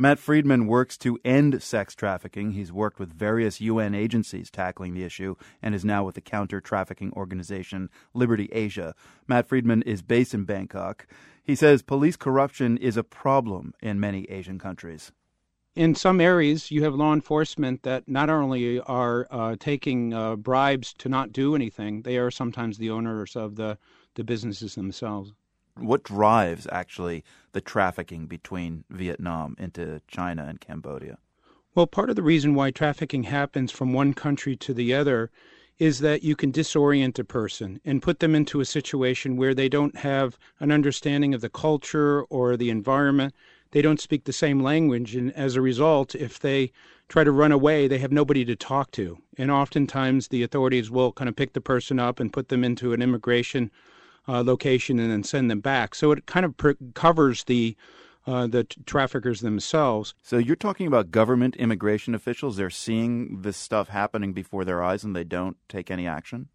Matt Friedman works to end sex trafficking. He's worked with various UN agencies tackling the issue and is now with the counter trafficking organization Liberty Asia. Matt Friedman is based in Bangkok. He says police corruption is a problem in many Asian countries. In some areas, you have law enforcement that not only are uh, taking uh, bribes to not do anything, they are sometimes the owners of the, the businesses themselves. What drives actually the trafficking between Vietnam into China and Cambodia? Well, part of the reason why trafficking happens from one country to the other is that you can disorient a person and put them into a situation where they don't have an understanding of the culture or the environment. They don't speak the same language. And as a result, if they try to run away, they have nobody to talk to. And oftentimes the authorities will kind of pick the person up and put them into an immigration uh, location and then send them back. So it kind of pr- covers the uh, the t- traffickers themselves. So you're talking about government immigration officials. They're seeing this stuff happening before their eyes and they don't take any action?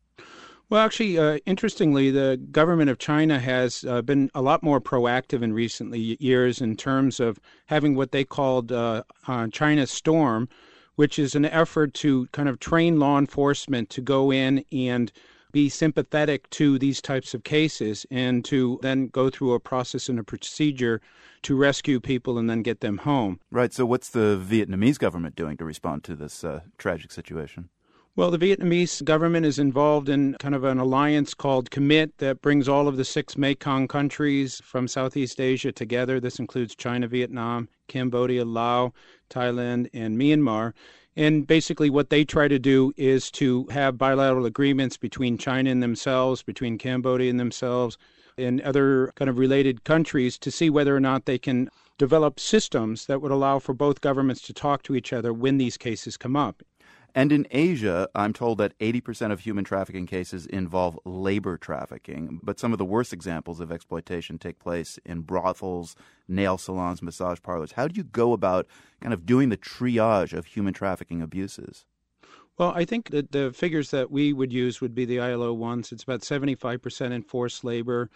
Well, actually, uh, interestingly, the government of China has uh, been a lot more proactive in recent years in terms of having what they called uh, uh, China Storm, which is an effort to kind of train law enforcement to go in and be sympathetic to these types of cases and to then go through a process and a procedure to rescue people and then get them home. Right. So, what's the Vietnamese government doing to respond to this uh, tragic situation? Well, the Vietnamese government is involved in kind of an alliance called COMMIT that brings all of the six Mekong countries from Southeast Asia together. This includes China, Vietnam, Cambodia, Laos, Thailand, and Myanmar. And basically, what they try to do is to have bilateral agreements between China and themselves, between Cambodia and themselves, and other kind of related countries to see whether or not they can develop systems that would allow for both governments to talk to each other when these cases come up. And in Asia, I'm told that 80% of human trafficking cases involve labor trafficking. But some of the worst examples of exploitation take place in brothels, nail salons, massage parlors. How do you go about kind of doing the triage of human trafficking abuses? Well, I think that the figures that we would use would be the ILO ones. It's about 75% in forced labor.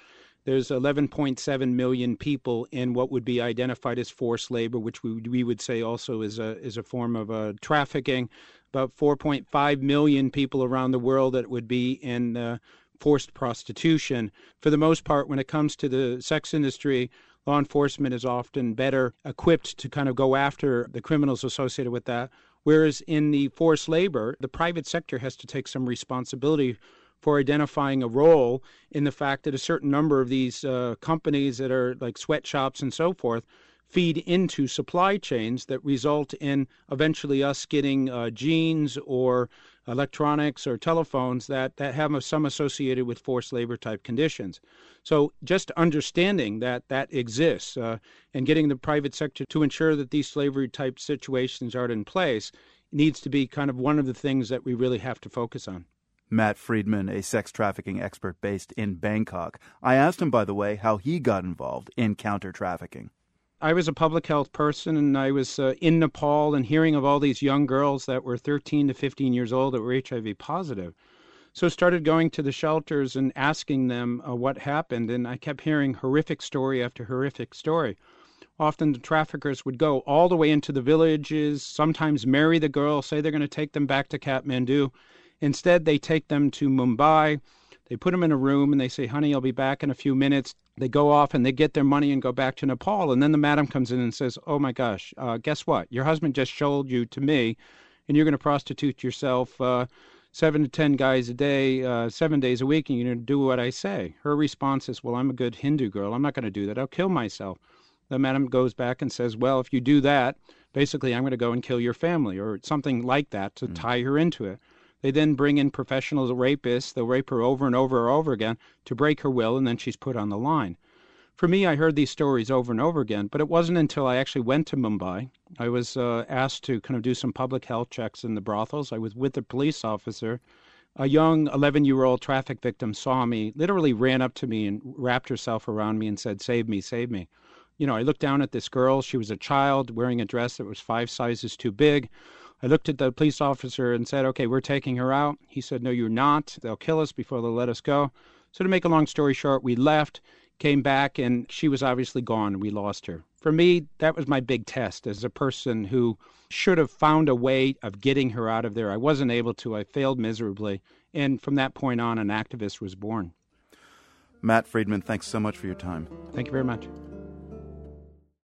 There's 11.7 million people in what would be identified as forced labor, which we, we would say also is a is a form of uh, trafficking about 4.5 million people around the world that would be in uh, forced prostitution. For the most part, when it comes to the sex industry, law enforcement is often better equipped to kind of go after the criminals associated with that. Whereas in the forced labor, the private sector has to take some responsibility for identifying a role in the fact that a certain number of these uh, companies that are like sweatshops and so forth feed into supply chains that result in eventually us getting uh, or electronics or telephones that, that have some associated with forced labor type conditions. So just understanding that that exists uh, and getting the private sector to ensure that these slavery type situations aren't in place needs to be kind of one of the things that we really have to focus on. Matt Friedman, a sex trafficking expert based in Bangkok. I asked him, by the way, how he got involved in counter trafficking. I was a public health person and I was uh, in Nepal and hearing of all these young girls that were 13 to 15 years old that were HIV positive. So started going to the shelters and asking them uh, what happened and I kept hearing horrific story after horrific story. Often the traffickers would go all the way into the villages, sometimes marry the girl, say they're going to take them back to Kathmandu. Instead, they take them to Mumbai. They put them in a room and they say, honey, I'll be back in a few minutes they go off and they get their money and go back to Nepal. And then the madam comes in and says, "Oh my gosh, uh, guess what? Your husband just sold you to me, and you're going to prostitute yourself uh, seven to ten guys a day, uh, seven days a week, and you're going to do what I say." Her response is, "Well, I'm a good Hindu girl. I'm not going to do that. I'll kill myself." The madam goes back and says, "Well, if you do that, basically, I'm going to go and kill your family, or something like that, to mm. tie her into it." They then bring in professional rapists. They'll rape her over and over and over again to break her will, and then she's put on the line. For me, I heard these stories over and over again, but it wasn't until I actually went to Mumbai. I was uh, asked to kind of do some public health checks in the brothels. I was with a police officer. A young 11 year old traffic victim saw me, literally ran up to me and wrapped herself around me and said, Save me, save me. You know, I looked down at this girl. She was a child wearing a dress that was five sizes too big. I looked at the police officer and said, okay, we're taking her out. He said, no, you're not. They'll kill us before they'll let us go. So, to make a long story short, we left, came back and she was obviously gone. We lost her. For me, that was my big test as a person who should have found a way of getting her out of there. I wasn't able to. I failed miserably. And from that point on, an activist was born. Matt Friedman, thanks so much for your time. Thank you very much.